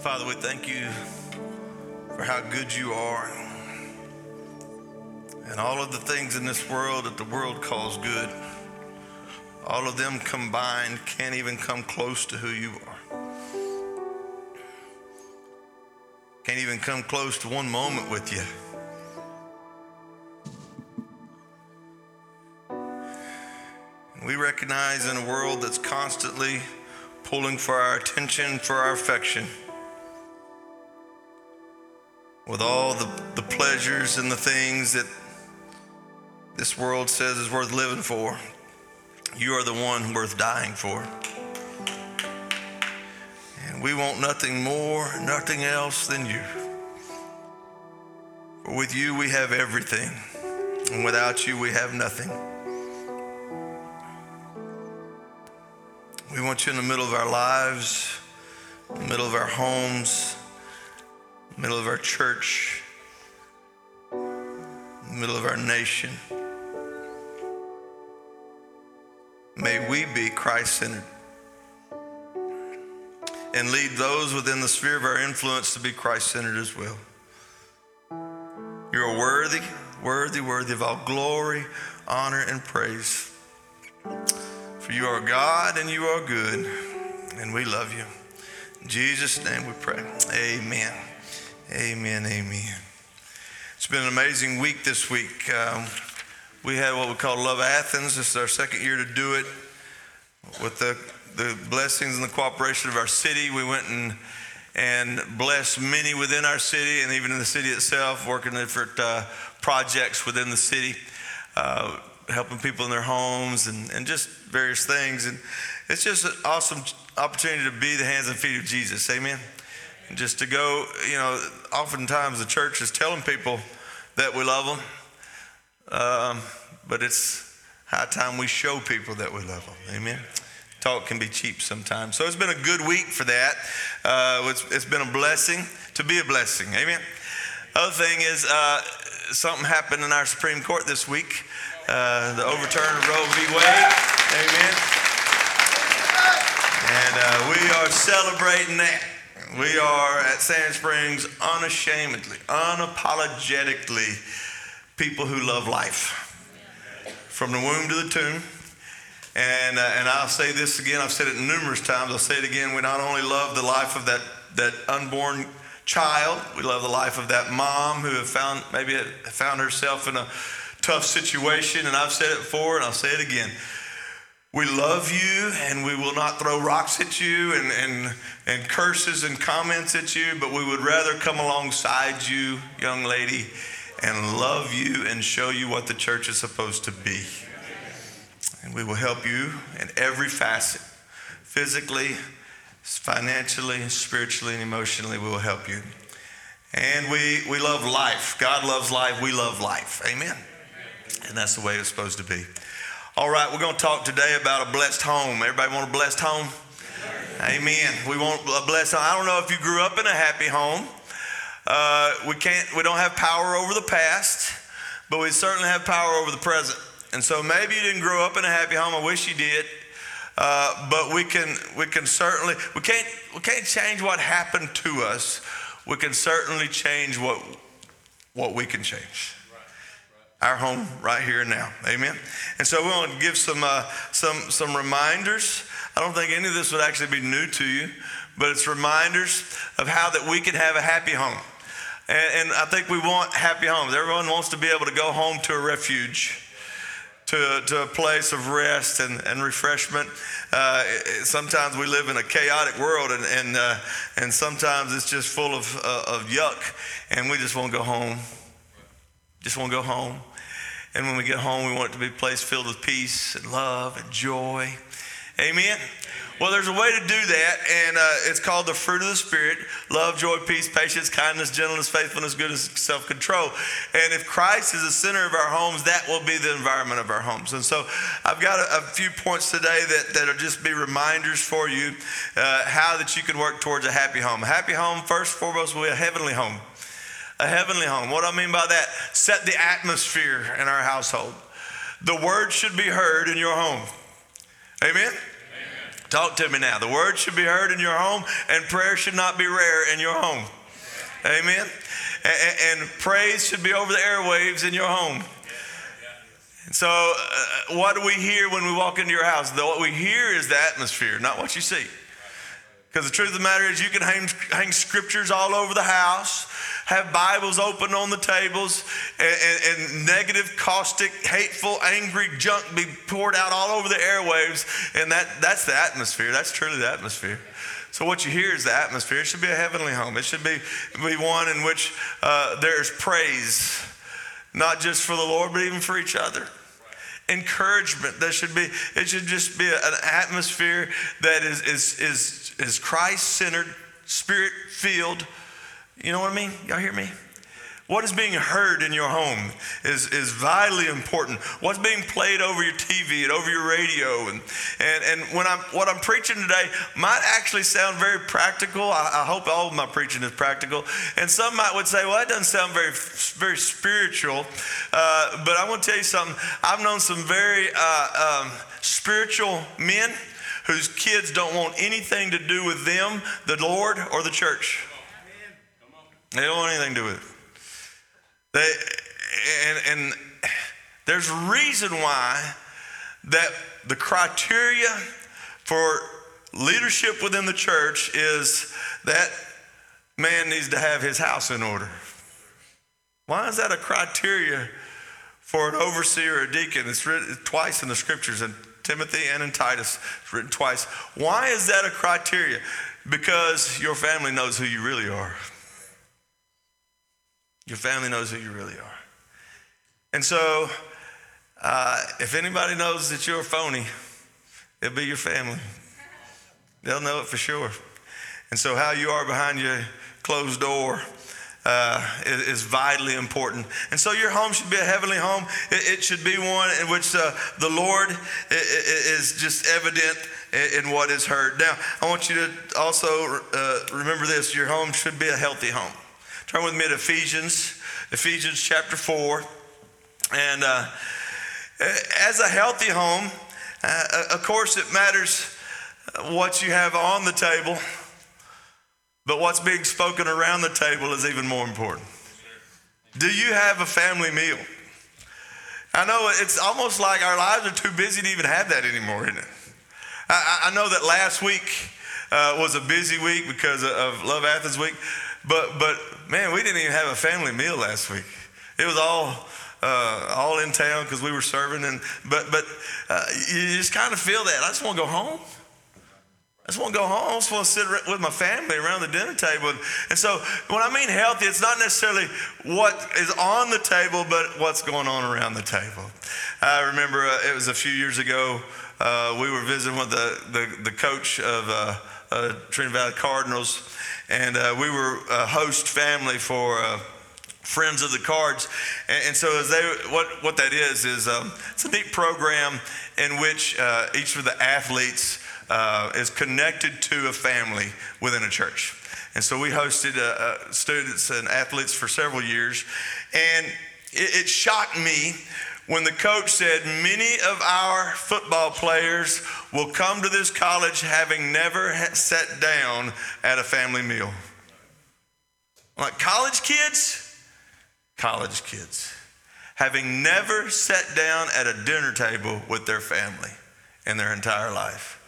Father, we thank you for how good you are. And all of the things in this world that the world calls good, all of them combined can't even come close to who you are. Can't even come close to one moment with you. We recognize in a world that's constantly pulling for our attention, for our affection, with all the, the pleasures and the things that this world says is worth living for, you are the one worth dying for. And we want nothing more, nothing else than you. For with you we have everything, and without you we have nothing. We want you in the middle of our lives, in the middle of our homes, middle of our church, middle of our nation. May we be Christ centered and lead those within the sphere of our influence to be Christ centered as well. You're worthy, worthy, worthy of all glory, honor, and praise. For you are God and you are good, and we love you. In Jesus' name we pray. Amen. Amen. Amen. It's been an amazing week this week. Um, we had what we call Love Athens. This is our second year to do it. With the, the blessings and the cooperation of our city, we went and and blessed many within our city and even in the city itself, working different uh, projects within the city, uh, helping people in their homes and, and just various things. And it's just an awesome opportunity to be the hands and feet of Jesus. Amen just to go, you know, oftentimes the church is telling people that we love them, um, but it's high time we show people that we love them. Amen. Talk can be cheap sometimes. So it's been a good week for that. Uh, it's, it's been a blessing to be a blessing. Amen. Other thing is, uh, something happened in our Supreme Court this week. Uh, the overturn of Roe v. Wade. Amen. And uh, we are celebrating that. We are at Sand Springs unashamedly, unapologetically people who love life. From the womb to the tomb. And, uh, and I'll say this again, I've said it numerous times, I'll say it again. We not only love the life of that, that unborn child, we love the life of that mom who have found, maybe found herself in a tough situation. And I've said it before and I'll say it again. We love you and we will not throw rocks at you and, and, and curses and comments at you, but we would rather come alongside you, young lady, and love you and show you what the church is supposed to be. And we will help you in every facet physically, financially, spiritually, and emotionally. We will help you. And we, we love life. God loves life. We love life. Amen. And that's the way it's supposed to be. All right, we're going to talk today about a blessed home. Everybody want a blessed home? Amen. We want a blessed home. I don't know if you grew up in a happy home. Uh, we can't. We don't have power over the past, but we certainly have power over the present. And so maybe you didn't grow up in a happy home. I wish you did. Uh, but we can. We can certainly. We can't. We can't change what happened to us. We can certainly change what what we can change our home right here and now. Amen. And so we want to give some uh, some some reminders. I don't think any of this would actually be new to you, but it's reminders of how that we can have a happy home. And, and I think we want happy homes. Everyone wants to be able to go home to a refuge. To, to a place of rest and, and refreshment. Uh, sometimes we live in a chaotic world, and, and, uh, and sometimes it's just full of, uh, of yuck, and we just want to go home. Just want to go home. And when we get home, we want it to be a place filled with peace and love and joy. Amen. Well, there's a way to do that, and uh, it's called the fruit of the Spirit love, joy, peace, patience, kindness, gentleness, faithfulness, goodness, self control. And if Christ is the center of our homes, that will be the environment of our homes. And so I've got a, a few points today that, that'll just be reminders for you uh, how that you can work towards a happy home. A happy home, first and foremost, will be a heavenly home a heavenly home. What do I mean by that? Set the atmosphere in our household. The word should be heard in your home. Amen? Amen. Talk to me now. The word should be heard in your home, and prayer should not be rare in your home. Amen. And, and praise should be over the airwaves in your home. So, uh, what do we hear when we walk into your house? What we hear is the atmosphere, not what you see. Because the truth of the matter is, you can hang, hang scriptures all over the house, have Bibles open on the tables, and, and, and, negative, caustic, hateful, angry junk be poured out all over the airwaves. And that, that's the atmosphere. That's truly the atmosphere. So, what you hear is the atmosphere. It should be a heavenly home, it should be, be one in which uh, there's praise, not just for the Lord, but even for each other encouragement. There should be, it should just be an atmosphere that is, is, is, is Christ centered, spirit filled. You know what I mean? Y'all hear me? What is being heard in your home is, is vitally important. What's being played over your TV and over your radio. And, and, and when I'm, what I'm preaching today might actually sound very practical. I, I hope all of my preaching is practical. And some might would say, well, that doesn't sound very, very spiritual. Uh, but I want to tell you something. I've known some very uh, um, spiritual men whose kids don't want anything to do with them, the Lord, or the church. They don't want anything to do with it. They, and, and there's a reason why that the criteria for leadership within the church is that man needs to have his house in order. Why is that a criteria for an overseer or a deacon? It's written twice in the scriptures in Timothy and in Titus. It's written twice. Why is that a criteria? Because your family knows who you really are. Your family knows who you really are. And so, uh, if anybody knows that you're a phony, it'll be your family. They'll know it for sure. And so, how you are behind your closed door uh, is, is, vitally important. And so, your home should be a heavenly home. It, it should be one in which uh, the Lord is just evident in what is heard. Now, I want you to also uh, remember this your home should be a healthy home. Turn with me to Ephesians, Ephesians chapter 4. And uh, as a healthy home, uh, of course, it matters what you have on the table, but what's being spoken around the table is even more important. Do you have a family meal? I know it's almost like our lives are too busy to even have that anymore, isn't it? I, I know that last week uh, was a busy week because of Love Athens Week, but but man, we didn't even have a family meal last week. It was all uh, all in town because we were serving, and but but uh, you just kind of feel that. I just want to go home. I just want to go home. I just want to sit with my family around the dinner table. And so, when I mean healthy, it's not necessarily what is on the table, but what's going on around the table. I remember uh, it was a few years ago. Uh, we were visiting with the, the, the coach of uh, Trinity Valley Cardinals, and uh, we were a host family for uh, friends of the cards. And, and, so as they what, what that is is um, it's a neat program in which uh, each of the athletes uh, is connected to a family within a church. And so we hosted uh, students and athletes for several years. And it, it shocked me when the coach said, Many of our football players will come to this college having never sat down at a family meal. Like college kids, college kids, having never sat down at a dinner table with their family in their entire life.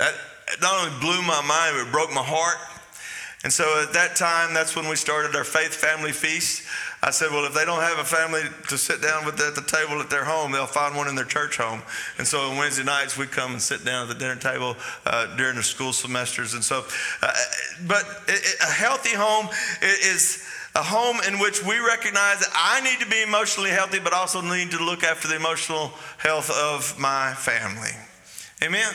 That not only blew my mind, but broke my heart. And so at that time, that's when we started our faith family feast. I said, well, if they don't have a family to sit down with at the table at their home, they'll find one in their church home. And so on Wednesday nights, we come and sit down at the dinner table uh, during the school semesters. And so, uh, but a healthy home is a home in which we recognize that I need to be emotionally healthy, but also need to look after the emotional health of my family. Amen.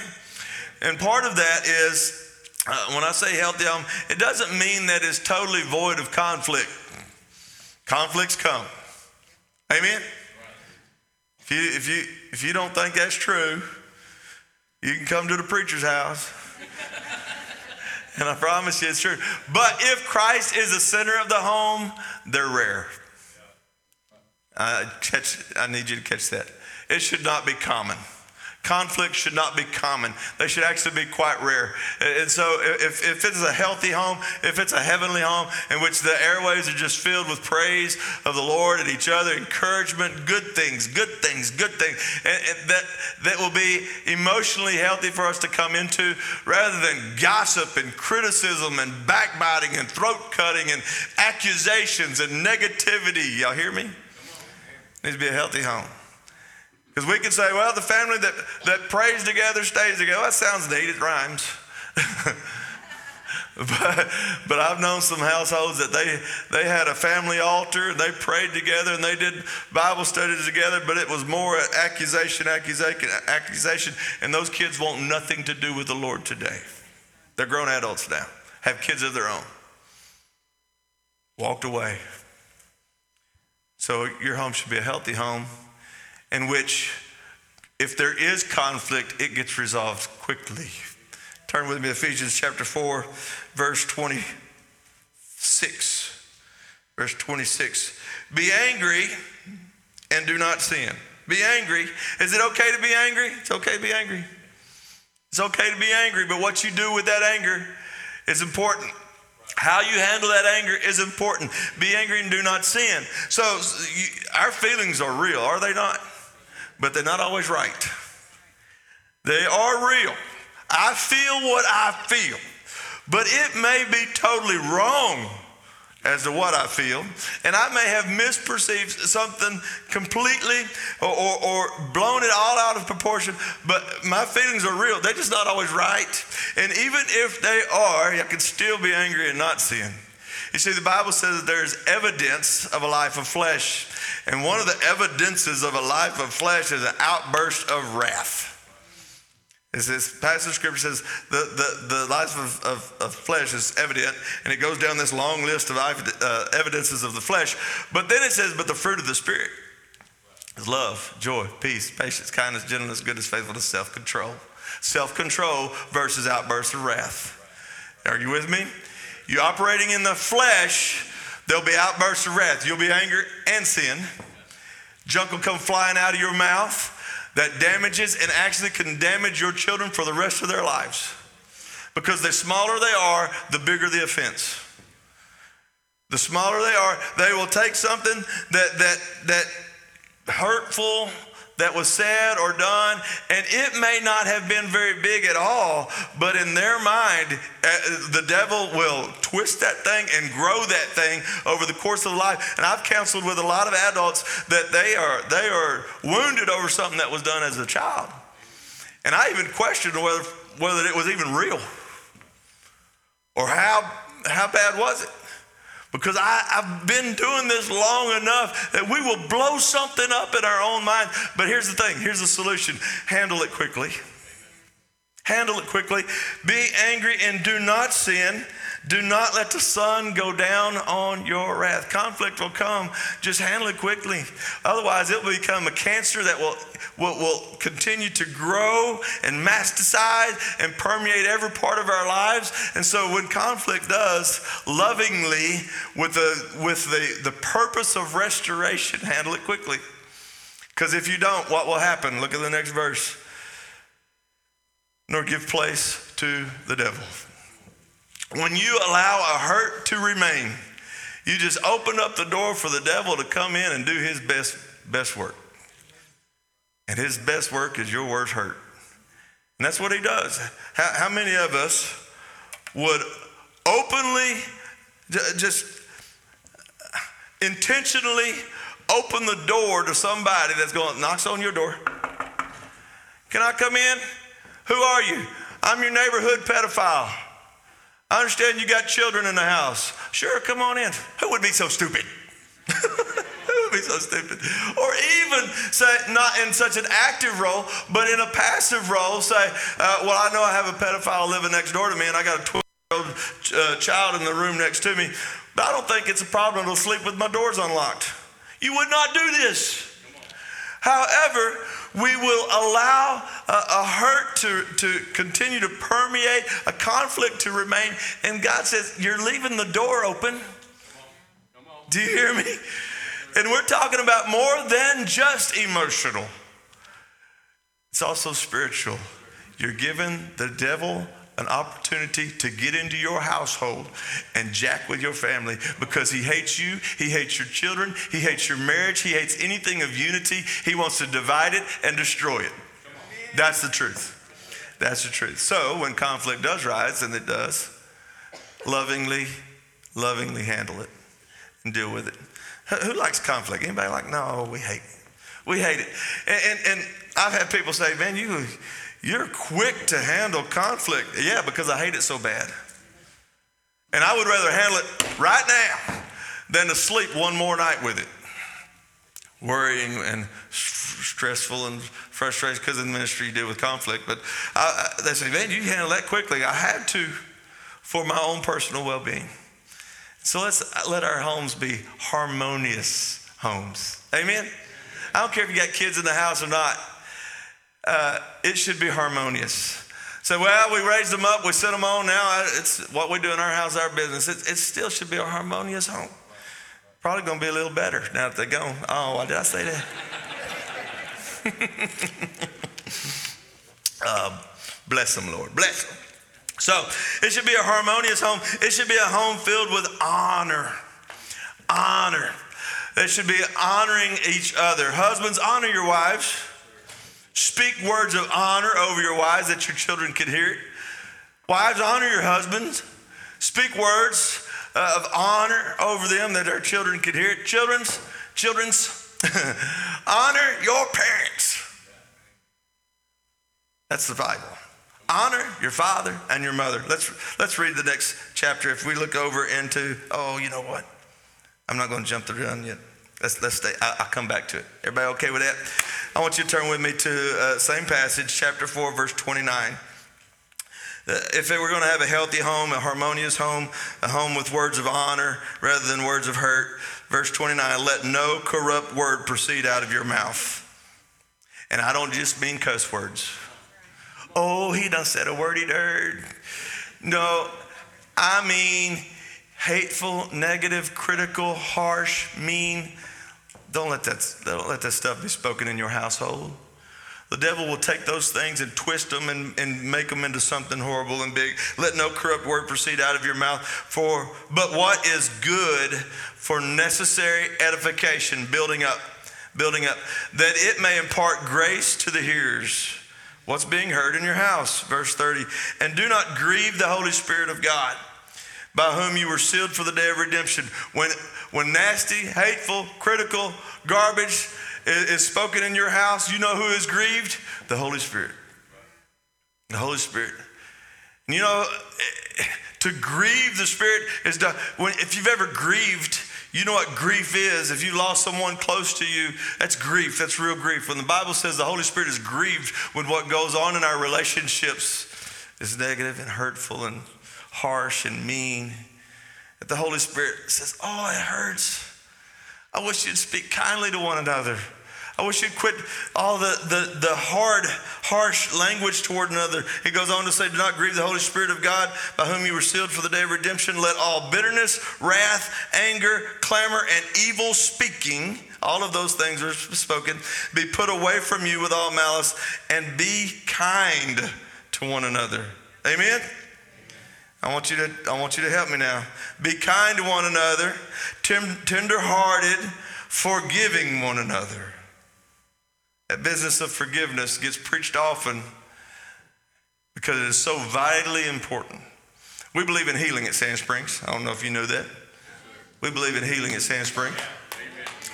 And part of that is uh, when I say healthy home, it doesn't mean that it's totally void of conflict. Conflicts come. Amen? If you, if, you, if you don't think that's true, you can come to the preacher's house. and I promise you it's true. But if Christ is the center of the home, they're rare. I, catch, I need you to catch that. It should not be common. Conflict should not be common. They should actually be quite rare. And so, if, if it's a healthy home, if it's a heavenly home in which the airways are just filled with praise of the Lord and each other, encouragement, good things, good things, good things, and, and that, that will be emotionally healthy for us to come into rather than gossip and criticism and backbiting and throat cutting and accusations and negativity. Y'all hear me? Needs to be a healthy home. Because we can say, well, the family that, that prays together stays together. That sounds neat, it rhymes. but, but I've known some households that they, they had a family altar, they prayed together, and they did Bible studies together, but it was more accusation, accusation, accusation, and those kids want nothing to do with the Lord today. They're grown adults now, have kids of their own. Walked away. So your home should be a healthy home in which, if there is conflict, it gets resolved quickly. Turn with me to Ephesians chapter 4, verse 26. Verse 26. Be angry and do not sin. Be angry. Is it okay to be angry? It's okay to be angry. It's okay to be angry, but what you do with that anger is important. How you handle that anger is important. Be angry and do not sin. So, our feelings are real, are they not? But they're not always right. They are real. I feel what I feel, but it may be totally wrong as to what I feel, and I may have misperceived something completely or, or, or, blown it all out of proportion, but my feelings are real. They're just not always right. And even if they are, I can still be angry and not sin. You see, the Bible says that there's evidence of a life of flesh. And one of the evidences of a life of flesh is an outburst of wrath. As this passage of scripture says, the, the, the life of, of, of, flesh is evident, and it goes down this long list of uh, evidences of the flesh. But then it says, but the fruit of the Spirit is love, joy, peace, patience, kindness, gentleness, goodness, faithfulness, self control. Self control versus outbursts of wrath. Are you with me? You operating in the flesh There'll be outbursts of wrath. You'll be angry and sin. Junk will come flying out of your mouth that damages and actually can damage your children for the rest of their lives. Because the smaller they are, the bigger the offense. The smaller they are, they will take something that that that hurtful that was said or done, and it may not have been very big at all, but in their mind, uh, the devil will twist that thing and grow that thing over the course of life. And I've counseled with a lot of adults that they are they are wounded over something that was done as a child, and I even questioned whether whether it was even real or how how bad was it because I, have been doing this long enough that we will blow something up in our own mind. But here's the thing here's the solution handle it quickly. Handle it quickly. Be angry and do not sin. Do not let the sun go down on your wrath. Conflict will come. Just handle it quickly. Otherwise, it will become a cancer that will, will, will continue to grow and masticize and permeate every part of our lives. And so, when conflict does, lovingly, with the, with the, the purpose of restoration, handle it quickly. Because if you don't, what will happen? Look at the next verse. Nor give place to the devil. When you allow a hurt to remain, you just open up the door for the devil to come in and do his best, best work. And his best work is your worst hurt. And that's what he does. How, how many of us would openly, just intentionally open the door to somebody that's going, knocks on your door? Can I come in? Who are you? I'm your neighborhood pedophile. I understand you got children in the house. Sure, come on in. Who would be so stupid? Who would be so stupid? Or even say, not in such an active role, but in a passive role, say, uh, well, I know I have a pedophile living next door to me and I got a 12 year old uh, child in the room next to me, but I don't think it's a problem to sleep with my doors unlocked. You would not do this. However, we will allow a, a, hurt to, to continue to permeate, a conflict to remain. And God says, You're leaving the door open. Do you hear me? And we're talking about more than just emotional. it's also spiritual. You're giving the devil an opportunity to get into your household and jack with your family because he hates you, he hates your children, he hates your marriage, he hates anything of unity. He wants to divide it and destroy it. That's the truth. That's the truth. So when conflict does rise, and it does, lovingly, lovingly handle it and deal with it. Who likes conflict? Anybody like, no, we hate it. We hate it. And, and, and I've had people say, man, you, you're quick to handle conflict. Yeah, because I hate it so bad. And I would rather handle it right now than to sleep one more night with it. Worrying and stressful and frustrated because of the ministry you deal with conflict. But I, they say, man, you handle that quickly. I had to for my own personal well being. So let's uh, let our homes be harmonious homes. Amen? I don't care if you got kids in the house or not uh, it should be harmonious. So, well, we raised them up, we set them on. Now it's what we do in our house, our business. It, it still should be a harmonious home. Probably to be a little better now that they're gone. Oh, why did I say that? um, bless them, Lord. Bless them. So it should be a harmonious home. It should be a home filled with honor. Honor. It should be honoring each other. Husbands, honor your wives. Speak words of honor over your wives that your children can hear it. Wives, honor your husbands. Speak words uh, of honor over them that our children can hear it. Children's, children's, honor your parents. That's the Bible. Honor your father and your mother. Let's let's read the next chapter. If we look over into, oh, you know what? I'm not going to jump the gun yet. Let's let's stay. I, will come back to it. Everybody okay with that? I want you to turn with me to uh, same passage, chapter 4, verse 29. Uh, if we're going to have a healthy home, a harmonious home, a home with words of honor rather than words of hurt, verse 29, let no corrupt word proceed out of your mouth. And I don't just mean cuss words. Oh, he done said a word. No, I mean hateful, negative, critical, harsh, mean, don't let that, don't let that stuff be spoken in your household. The devil will take those things and twist them and, and make them into something horrible and big. Let no corrupt word proceed out of your mouth. For but what is good for necessary edification, building up, building up, that it may impart grace to the hearers. What's being heard in your house? Verse 30. And do not grieve the Holy Spirit of God, by whom you were sealed for the day of redemption. When when nasty, hateful, critical, garbage is, is spoken in your house, you know who is grieved? The Holy Spirit. The Holy Spirit. And you know, to grieve the Spirit is to, when, if you've ever grieved, you know what grief is. If you lost someone close to you, that's grief. That's real grief. When the Bible says the Holy Spirit is grieved when what goes on in our relationships is negative and hurtful and harsh and mean that the Holy Spirit says, Oh, it hurts. I wish you'd speak kindly to one another. I wish you'd quit all the, the, the hard, harsh language toward another. He goes on to say, Do not grieve the Holy Spirit of God, by whom you were sealed for the day of redemption. Let all bitterness, wrath, anger, clamor, and evil speaking, all of those things are spoken, be put away from you with all malice, and be kind to one another. Amen? I want you to, I want you to help me now. Be kind to one another, tenderhearted, forgiving one another. That business of forgiveness gets preached often because it is so vitally important. We believe in healing at Sand Springs. I don't know if you know that. We believe in healing at Sand Springs.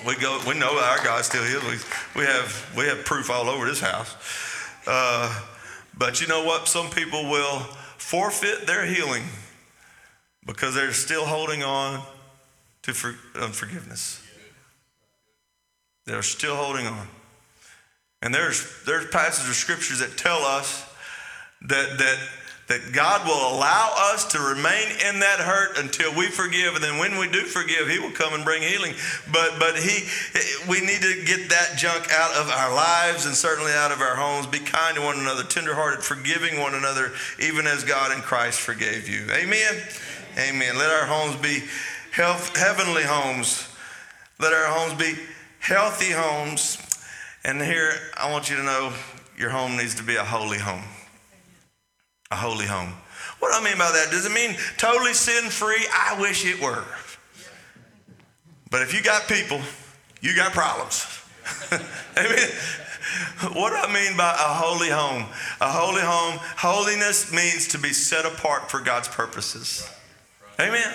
We go. We know our God still heals. We, we have we have proof all over this house. Uh, but you know what? Some people will forfeit their healing because they're still holding on to for, unforgiveness. They're still holding on. And there's, there's passages of scriptures that tell us that, that that God will allow us to remain in that hurt until we forgive, and then when we do forgive, He will come and bring healing. But but He, we need to get that junk out of our lives and certainly out of our homes. Be kind to one another, tenderhearted, forgiving one another, even as God in Christ forgave you. Amen. Amen. Let our homes be health, heavenly homes. Let our homes be healthy homes. And here, I want you to know your home needs to be a holy home. A holy home. What do I mean by that? Does it mean totally sin free? I wish it were. But if you got people, you got problems. Amen. What do I mean by a holy home? A holy home, holiness means to be set apart for God's purposes. Amen.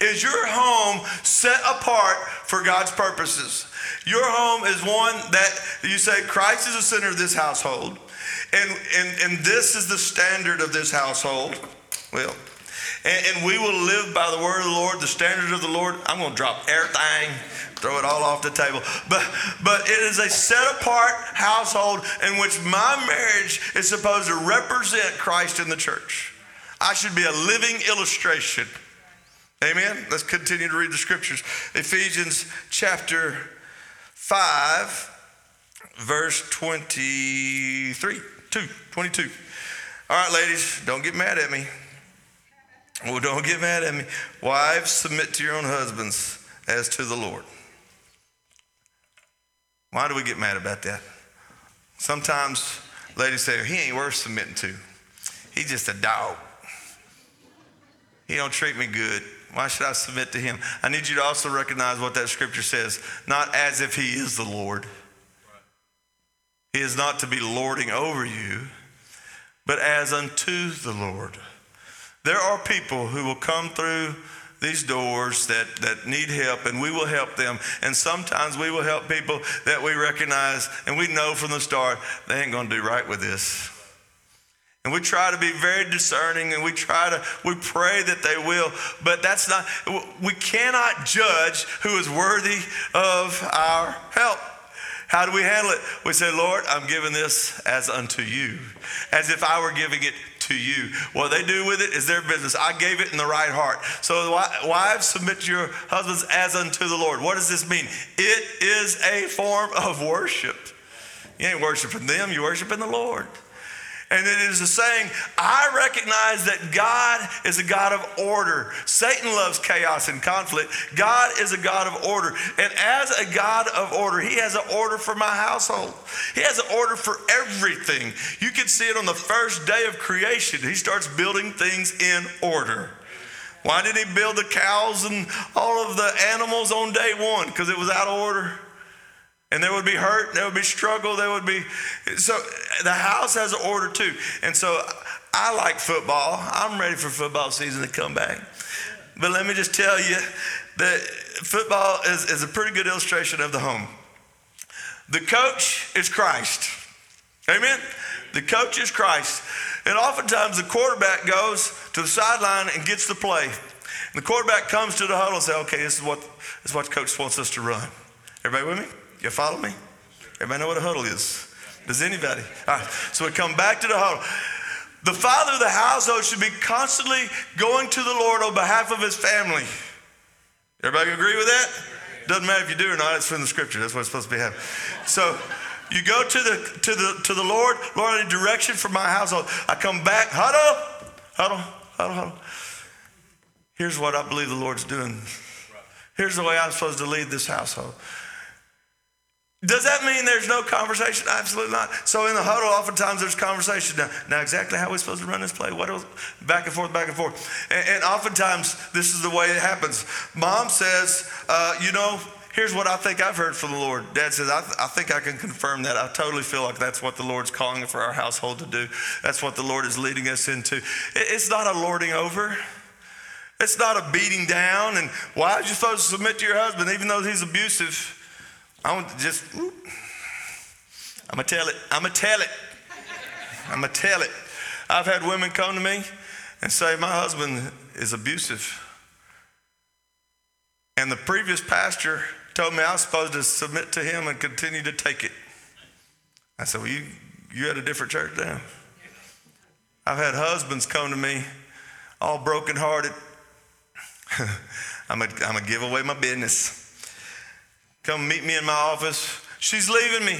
Is your home set apart for God's purposes? Your home is one that you say, Christ is the center of this household, and, and, and this is the standard of this household. Well, and, and we will live by the word of the Lord, the standard of the Lord. I'm going to drop everything throw it all off the table. But but it is a set apart household in which my marriage is supposed to represent Christ in the church. I should be a living illustration. Amen. Let's continue to read the scriptures. Ephesians chapter 5 verse 23 2 22. All right, ladies, don't get mad at me. Well, don't get mad at me. Wives, submit to your own husbands as to the Lord. Why do we get mad about that? Sometimes ladies say, he ain't worth submitting to. He's just a dog. He don't treat me good. Why should I submit to him? I need you to also recognize what that scripture says. Not as if he is the Lord. He is not to be lording over you, but as unto the Lord. There are people who will come through these doors that, that need help, and we will help them. And sometimes we will help people that we recognize and we know from the start they ain't going to do right with this. And we try to be very discerning and we try to, we pray that they will, but that's not, we cannot judge who is worthy of our help. How do we handle it? We say, Lord, I'm giving this as unto you, as if I were giving it to you. What they do with it is their business. I gave it in the right heart. So, wives, submit your husbands as unto the Lord. What does this mean? It is a form of worship. You ain't worshiping them, you're worshiping the Lord. And it is a saying, I recognize that God is a God of order. Satan loves chaos and conflict. God is a God of order. And as a God of order, He has an order for my household. He has an order for everything. You can see it on the first day of creation. He starts building things in order. Why did He build the cows and all of the animals on day one? Because it was out of order and there would be hurt, there would be struggle, there would be. So the house has an order too. And so I like football. I'm ready for football season to come back. But let me just tell you that football is, is a pretty good illustration of the home. The coach is Christ. Amen? The coach is Christ. And oftentimes the quarterback goes to the sideline and gets the play. And the quarterback comes to the huddle and says, okay, this is what, this is what coach wants us to run. Everybody with me? You follow me? Everybody know what a huddle is? Does anybody? All right, so we come back to the huddle. The father of the household should be constantly going to the Lord on behalf of his family. Everybody agree with that? Doesn't matter if you do or not, it's from the scripture. That's what it's supposed to be happening. So you go to the to the to the Lord, Lord, I need direction for my household. I come back, huddle, huddle, huddle, huddle. Here's what I believe the Lord's doing. Here's the way I'm supposed to lead this household. Does that mean there's no conversation? Absolutely not. So in the huddle, oftentimes there's conversation. Now, now exactly how are we supposed to run this play? What else? Back and forth, back and forth. And, and oftentimes this is the way it happens. Mom says, uh, you know, here's what I think I've heard from the Lord. Dad says, I, th- I, think I can confirm that. I totally feel like that's what the Lord's calling for our household to do. That's what the Lord is leading us into. It, it's not a lording over. It's not a beating down. And why are you supposed to submit to your husband even though he's abusive? I want to just, I'm going to tell it. I'm going to tell it. I'm going to tell it. I've had women come to me and say, My husband is abusive. And the previous pastor told me I was supposed to submit to him and continue to take it. I said, Well, you, you had a different church then. I've had husbands come to me all brokenhearted. I'm going to give away my business. Come meet me in my office. She's leaving me.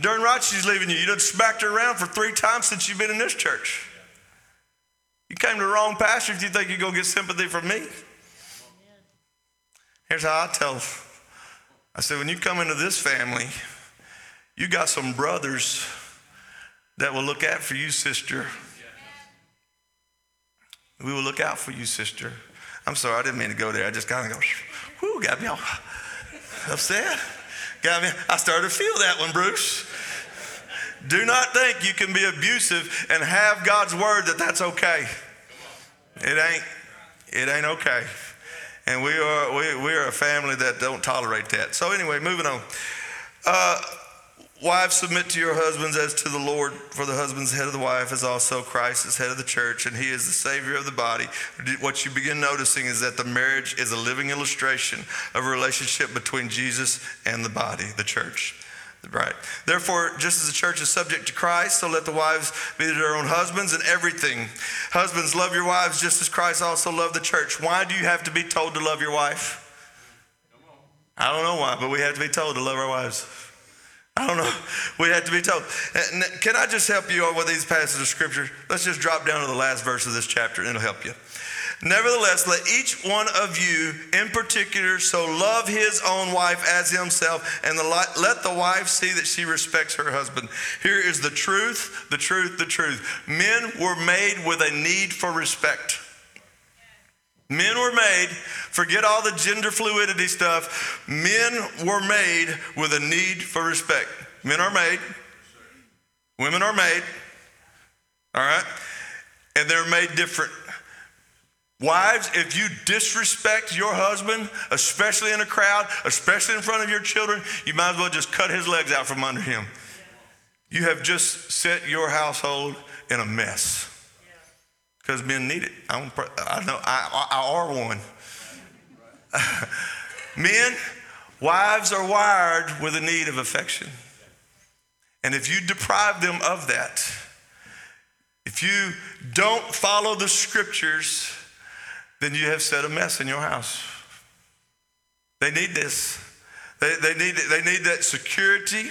Darn right she's leaving you. You done smacked her around for three times since you've been in this church. You came to the wrong pastor if you think you're going to get sympathy from me. Here's how I tell I said, when you come into this family, you got some brothers that will look out for you, sister. We will look out for you, sister. I'm sorry, I didn't mean to go there. I just kind of go, whoo, got me all upset. Got me. I started to feel that one, Bruce. Do not think you can be abusive and have God's word that that's okay. It ain't. It ain't okay. And we are we, we are a family that don't tolerate that. So anyway, moving on. Uh, Wives, submit to your husbands as to the Lord, for the husband's head of the wife is also Christ is head of the church, and he is the Savior of the body. What you begin noticing is that the marriage is a living illustration of a relationship between Jesus and the body, the church. Right. Therefore, just as the church is subject to Christ, so let the wives be to their own husbands in everything. Husbands, love your wives just as Christ also loved the church. Why do you have to be told to love your wife? I don't know why, but we have to be told to love our wives. I don't know. We have to be told. Uh, can I just help you with these passages of scripture? Let's just drop down to the last verse of this chapter and it'll help you. Nevertheless, let each one of you in particular so love his own wife as himself, and the, let the wife see that she respects her husband. Here is the truth, the truth, the truth. Men were made with a need for respect. Men were made, forget all the gender fluidity stuff, men were made with a need for respect. Men are made, women are made, all right? And they're made different. Wives, if you disrespect your husband, especially in a crowd, especially in front of your children, you might as well just cut his legs out from under him. You have just set your household in a mess because men need it. I'm, I know I, I are one. men, wives are wired with a need of affection. And if you deprive them of that, if you don't follow the scriptures, then you have set a mess in your house. They need this. They, they, need, they need that security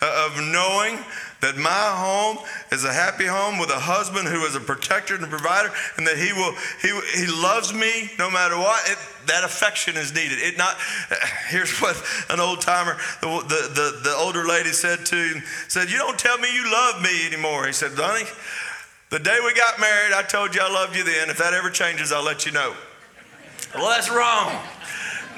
Uh, of knowing that my home is a happy home with a husband who is a protector and a provider, and that he will he, he loves me no matter what. It, that affection is needed. It not. Here's what an old timer, the, the, the, the older lady said to him, said, "You don't tell me you love me anymore." He said, "Honey, the day we got married, I told you I loved you then. If that ever changes, I'll let you know." Well, that's wrong.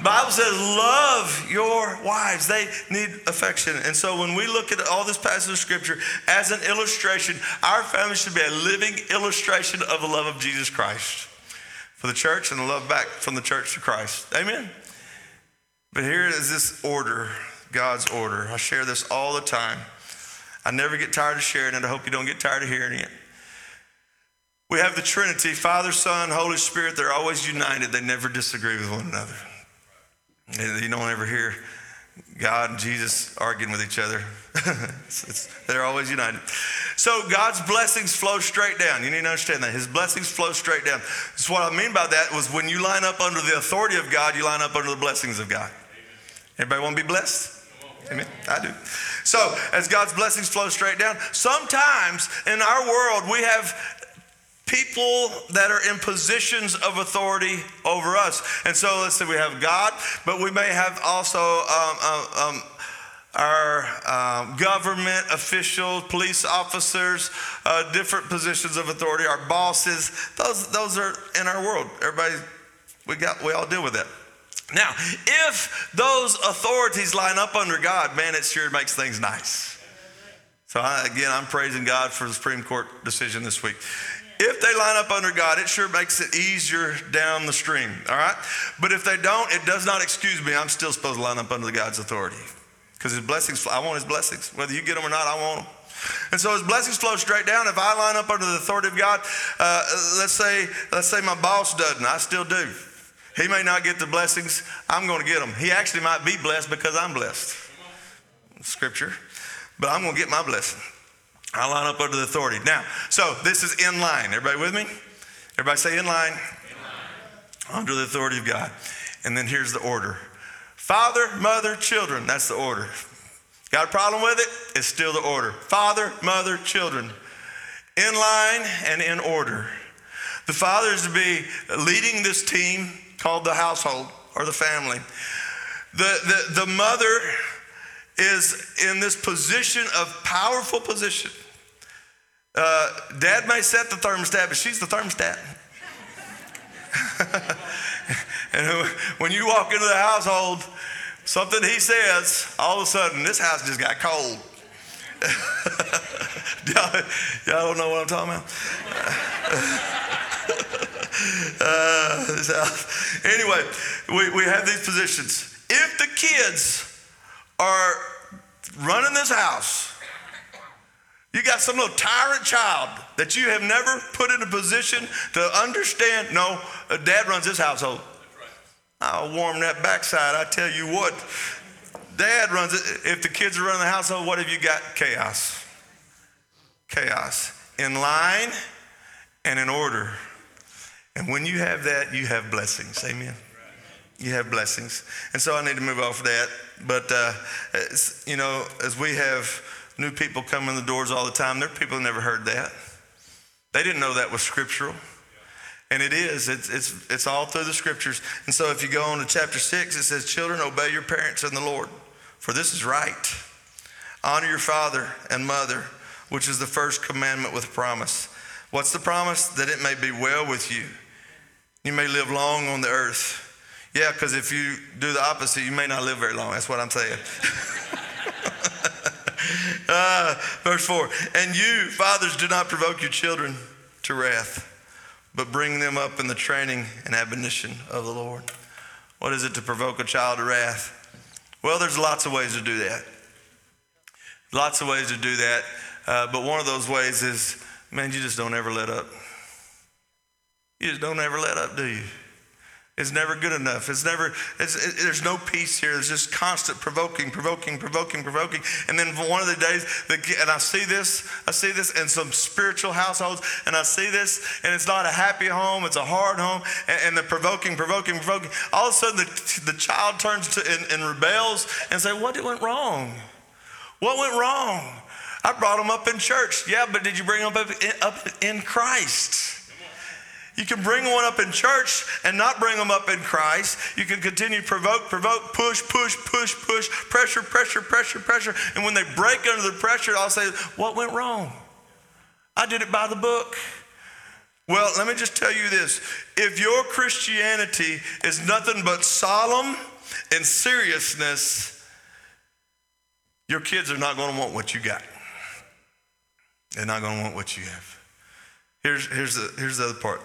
Bible says, love your wives. They need affection. And so when we look at all this passage of scripture as an illustration, our family should be a living illustration of the love of Jesus Christ for the church and the love back from the church to Christ. Amen. But here is this order, God's order. I share this all the time. I never get tired of sharing it. I hope you don't get tired of hearing it. We have the Trinity, Father, Son, Holy Spirit. They're always united. They never disagree with one another. You don't ever hear God and Jesus arguing with each other. it's, it's, they're always united. So God's blessings flow straight down. You need to understand that. His blessings flow straight down. So what I mean by that was when you line up under the authority of God, you line up under the blessings of God. Everybody want to be blessed? Amen. I do. So, as God's blessings flow straight down, sometimes in our world we have people that are in positions of authority over us. And so let's say we have God, but we may have also um, um, um our um, government officials, police officers, uh, different positions of authority, our bosses. Those, those are in our world. Everybody, we, got, we all deal with that. Now, if those authorities line up under God, man, it sure makes things nice. So, I, again, I'm praising God for the Supreme Court decision this week. If they line up under God, it sure makes it easier down the stream, all right? But if they don't, it does not excuse me. I'm still supposed to line up under God's authority because his blessings, I want his blessings. Whether you get them or not, I want them. And so his blessings flow straight down. If I line up under the authority of God, uh, let's say, let's say my boss doesn't, I still do. He may not get the blessings, I'm going to get them. He actually might be blessed because I'm blessed. Scripture. But I'm going to get my blessing. I line up under the authority. Now, so this is in line. Everybody with me? Everybody say in line. in line. Under the authority of God. And then here's the order Father, mother, children. That's the order. Got a problem with it? It's still the order. Father, mother, children. In line and in order. The father is to be leading this team called the household or the family. The, the, the mother is in this position of powerful position Uh, Dad may set the thermostat, but she's the thermostat. and when you walk into the household, something he says, all of a sudden, this house just got cold. y'all, y'all, don't know what I'm talking about? uh, anyway, we, we have these positions. If the kids are running this house, you got some little tyrant child that you have never put in a position to understand. No, uh, dad runs this household. I'll warm that backside. I tell you what, dad runs it. If the kids are running the household, what have you got? Chaos. Chaos. In line and in order. And when you have that, you have blessings. Amen. You have blessings. And so I need to move off of that. But, uh, you know, as we have new people come in the doors all the time, there are people who never heard that. They didn't know that was scriptural. And it is. It's, it's, it's all through the scriptures. And so if you go on to chapter 6, it says, Children, obey your parents in the Lord, for this is right. Honor your father and mother, which is the first commandment with promise. What's the promise? That it may be well with you. You may live long on the earth. Yeah, because if you do the opposite, you may not live very long. That's what I'm saying. uh, verse 4 And you, fathers, do not provoke your children to wrath but bring them up in the training and admonition of the Lord. What is it to provoke a child to wrath? Well, there's lots of ways to do that. Lots of ways to do that. Uh, but one of those ways is, man, you just don't ever let up. You just don't ever let up, do you? It's never good enough. It's never, it's, it, there's no peace here. There's just constant provoking, provoking, provoking, provoking. And then one of the days, and I see this, I see this in some spiritual households, and I see this, and it's not a happy home, it's a hard home, and, and the provoking, provoking, provoking. All of a sudden, the, the child turns to and, and rebels and say, What went wrong? What went wrong? I brought them up in church. Yeah, but did you bring them up up in Christ? You can bring one up in church and not bring them up in Christ. You can continue to provoke, provoke, push, push, push, push, pressure, pressure, pressure, pressure. And when they break under the pressure, I'll say, What went wrong? I did it by the book. Well, let me just tell you this if your Christianity is nothing but solemn and seriousness, your kids are not going to want what you got. They're not going to want what you have. Here's, here's, the, here's the other part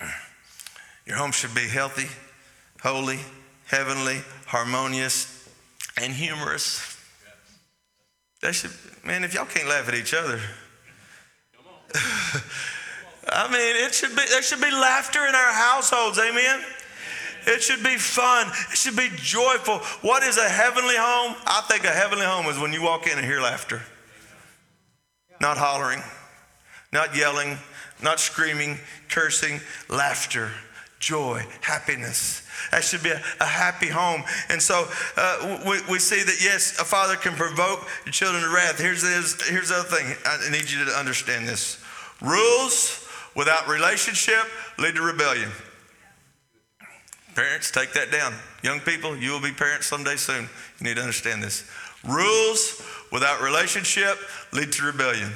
your home should be healthy, holy, heavenly, harmonious, and humorous. That should, man, if y'all can't laugh at each other. I mean, it should be, there should be laughter in our households, amen? It should be fun. It should be joyful. What is a heavenly home? I think a heavenly home is when you walk in and hear laughter. Not hollering, not yelling, not screaming, cursing, laughter, joy, happiness. That should be a, a happy home. And so uh, we, we see that, yes, a father can provoke your children to wrath. Here's, here's, here's the other thing I need you to understand this rules without relationship lead to rebellion. Parents, take that down. Young people, you will be parents someday soon. You need to understand this. Rules without relationship lead to rebellion.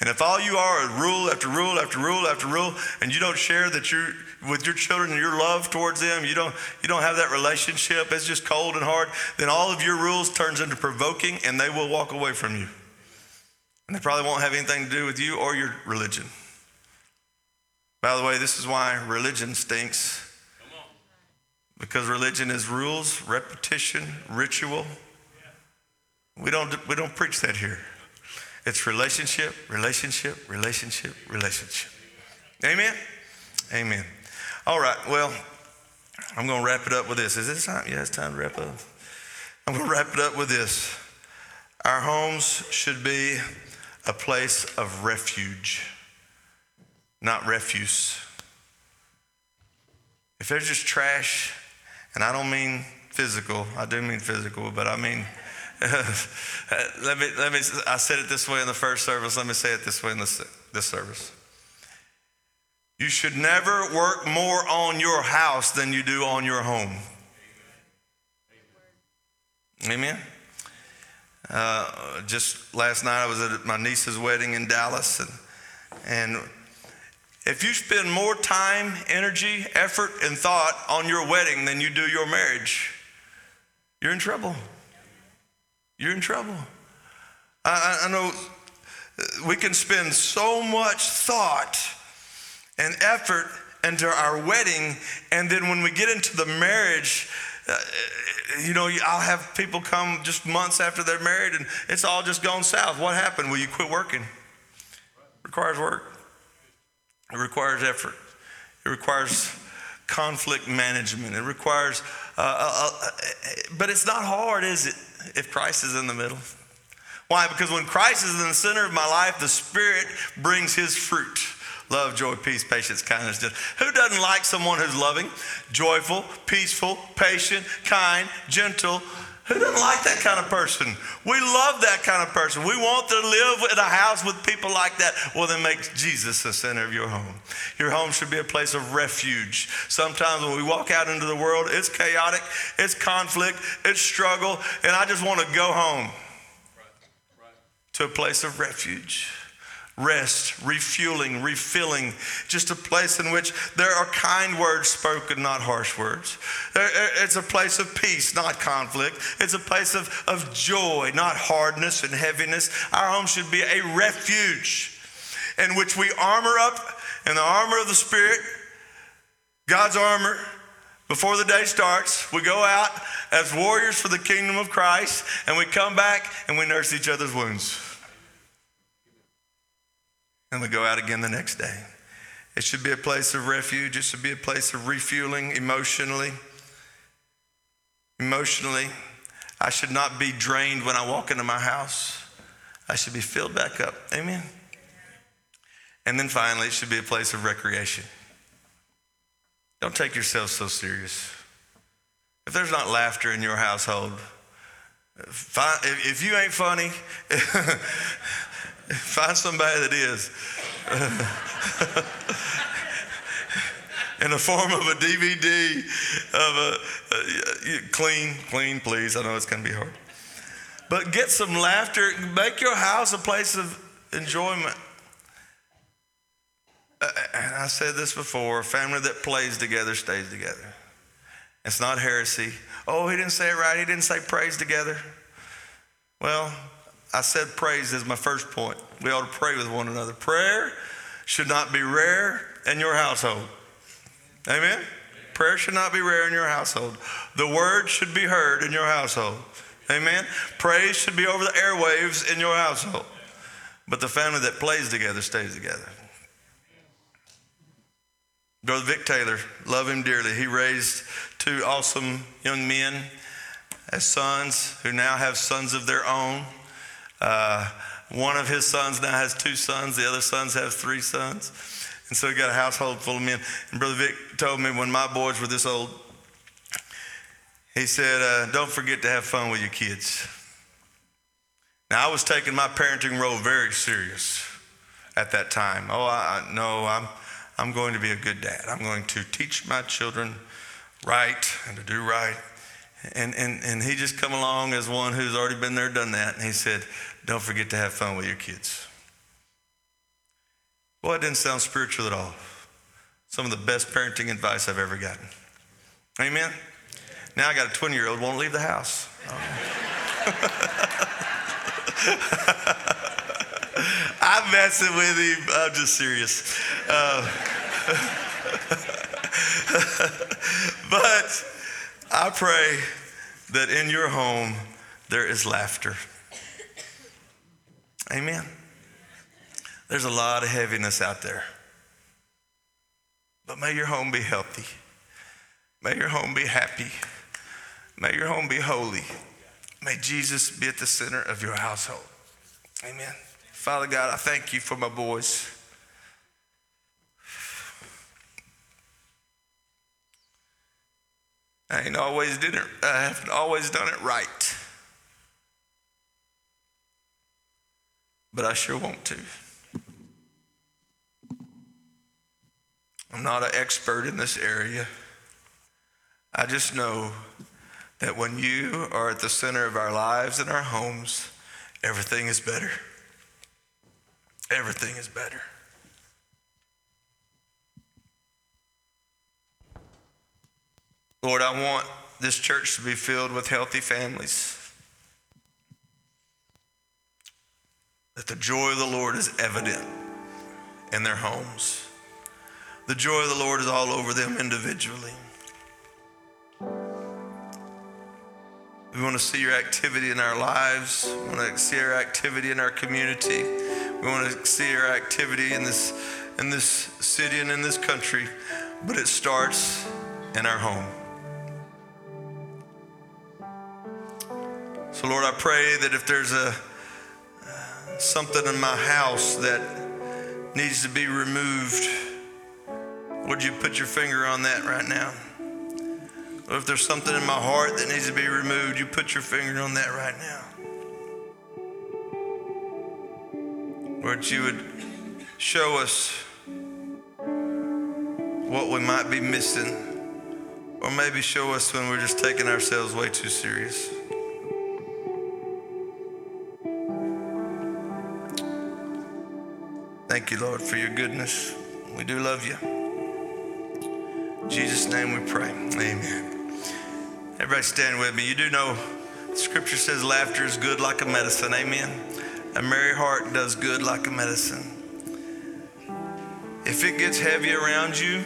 And if all you are is rule after rule after rule after rule, and you don't share that you with your children and your love towards them, you don't you don't have that relationship, it's just cold and hard, then all of your rules turns into provoking and they will walk away from you. And they probably won't have anything to do with you or your religion. By the way, this is why religion stinks. Because religion is rules, repetition, ritual. We don't, we don't preach that here. It's relationship, relationship, relationship, relationship. Amen? Amen. All right, well, I'm going to wrap it up with this. Is this time? Yeah, it's time to wrap up. I'm going to wrap it up with this. Our homes should be a place of refuge, not refuse. If there's just trash, and I don't mean physical, I do mean physical, but I mean let me, let me, I said it this way in the first service. Let me say it this way in this, this service. You should never work more on your house than you do on your home. Amen. Uh, just last night, I was at my niece's wedding in Dallas, and, and if you spend more time, energy, effort, and thought on your wedding than you do your marriage, you're in trouble. You're in trouble. I, I know we can spend so much thought and effort into our wedding, and then when we get into the marriage, uh, you know, I'll have people come just months after they're married and it's all just gone south. What happened? Well, you quit working. It requires work, it requires effort, it requires conflict management, it requires, uh, uh, uh, but it's not hard, is it, if Christ is in the middle? Why? Because when Christ is in the center of my life, the Spirit brings His fruit love, joy, peace, patience, kindness. Who doesn't like someone who's loving, joyful, peaceful, patient, kind, gentle? Who doesn't like that kind of person? We love that kind of person. We want to live in a house with people like that. Well, then make Jesus the center of your home. Your home should be a place of refuge. Sometimes when we walk out into the world, it's chaotic, it's conflict, it's struggle, and I just want to go home to a place of refuge rest, refueling, refilling, just a place in which there are kind words spoken, not harsh words. It's a place of peace, not conflict. It's a place of, of joy, not hardness and heaviness. Our home should be a refuge in which we armor up in the armor of the Spirit, God's armor. Before the day starts, we go out as warriors for the kingdom of Christ, and we come back and we nurse each other's wounds and we go out again the next day. It should be a place of refuge. It should be a place of refueling emotionally. Emotionally, I should not be drained when I walk into my house. I should be filled back up. Amen. And then finally, it should be a place of recreation. Don't take yourself so serious. If there's not laughter in your household, if you ain't funny, Find somebody that is. Uh, in the form of a DVD of a, uh, a, clean, clean, please. I know it's going to be hard. But get some laughter. Make your house a place of enjoyment. Uh, and I said this before a family that plays together stays together. It's not heresy. Oh, he didn't say it right. He didn't say praise together. Well, I said praise is my first point. We ought to pray with one another. Prayer should not be rare in your household. Amen? Prayer should not be rare in your household. The word should be heard in your household. Amen? Praise should be over the airwaves in your household. But the family that plays together stays together. Brother Vic Taylor, love him dearly. He raised two awesome young men as sons who now have sons of their own. Uh, one of his sons now has two sons, the other sons have three sons. And so he got a household full of men. And Brother Vic told me when my boys were this old, he said, uh, Don't forget to have fun with your kids. Now, I was taking my parenting role very serious at that time. Oh, I, no, I'm, I'm going to be a good dad. I'm going to teach my children right and to do right. And, and, and he just come along as one who's already been there, done that. And he said, don't forget to have fun with your kids. Boy, it didn't sound spiritual at all. Some of the best parenting advice I've ever gotten. Amen? Now I got a 20 year old won't leave the house. I'm messing with him. I'm just serious. Uh, but I pray that in your home there is laughter. Amen. There's a lot of heaviness out there. But may your home be healthy. May your home be happy. May your home be holy. May Jesus be at the center of your household. Amen. Father God, I thank you for my boys. I ain't always did it. I haven't always done it right. but I sure want to. I'm not an expert in this area. I just know that when you are at the center of our lives and our homes, everything is better. Everything is better. Lord, I want this church to be filled with healthy families. That the joy of the Lord is evident in their homes. The joy of the Lord is all over them individually. We want to see your activity in our lives. We want to see your activity in our community. We want to see your activity in this, in this city and in this country. But it starts in our home. So, Lord, I pray that if there's a something in my house that needs to be removed, would you put your finger on that right now? Or if there's something in my heart that needs to be removed, you put your finger on that right now. Lord, you would show us what we might be missing, or maybe show us when we're just taking ourselves way too serious. Thank you, Lord, for your goodness. We do love you. In Jesus' name we pray. Amen. Everybody stand with me. You do know scripture says laughter is good like a medicine. Amen. A merry heart does good like a medicine. If it gets heavy around you,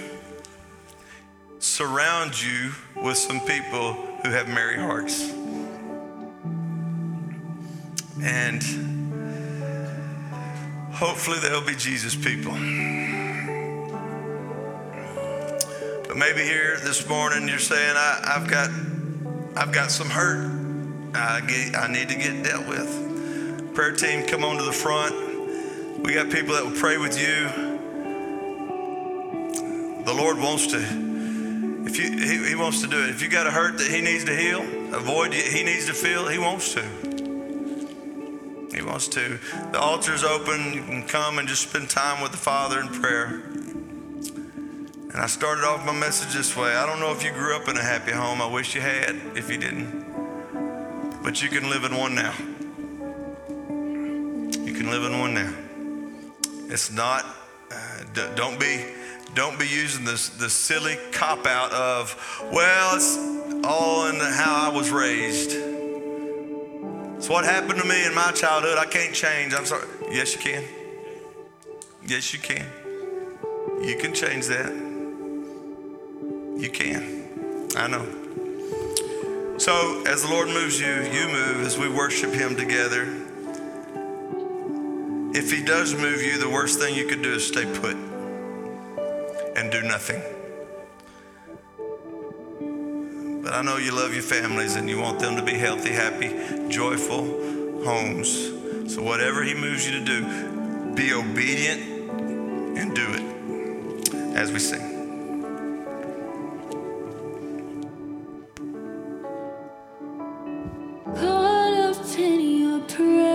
surround you with some people who have merry hearts. And hopefully they'll be Jesus people. But maybe here this morning you're saying, I, have got I've got some hurt I, get, I need to get dealt with. Prayer team, come on to the front. We got people that will pray with you. The Lord wants to, if you, he, he wants to do it. If you got a hurt that He needs to heal, avoid He needs to feel, He wants to. He wants to. The altar's open. You can come and just spend time with the Father in prayer. And I started off my message this way. I don't know if you grew up in a happy home. I wish you had, if you didn't. But you can live in one now. You can live in one now. It's not, uh, d- don't be, don't be using this, this silly cop out of, well, it's all in the, how I was raised. It's what happened to me in my childhood. I can't change. I'm sorry. Yes, you can. Yes, you can. You can change that. You can. I know. So, as the Lord moves you, you move as we worship Him together. If He does move you, the worst thing you could do is stay put and do nothing. But I know you love your families and you want them to be healthy, happy, joyful homes. So whatever He moves you to do, be obedient and do it as we sing. Caught up in your prayer.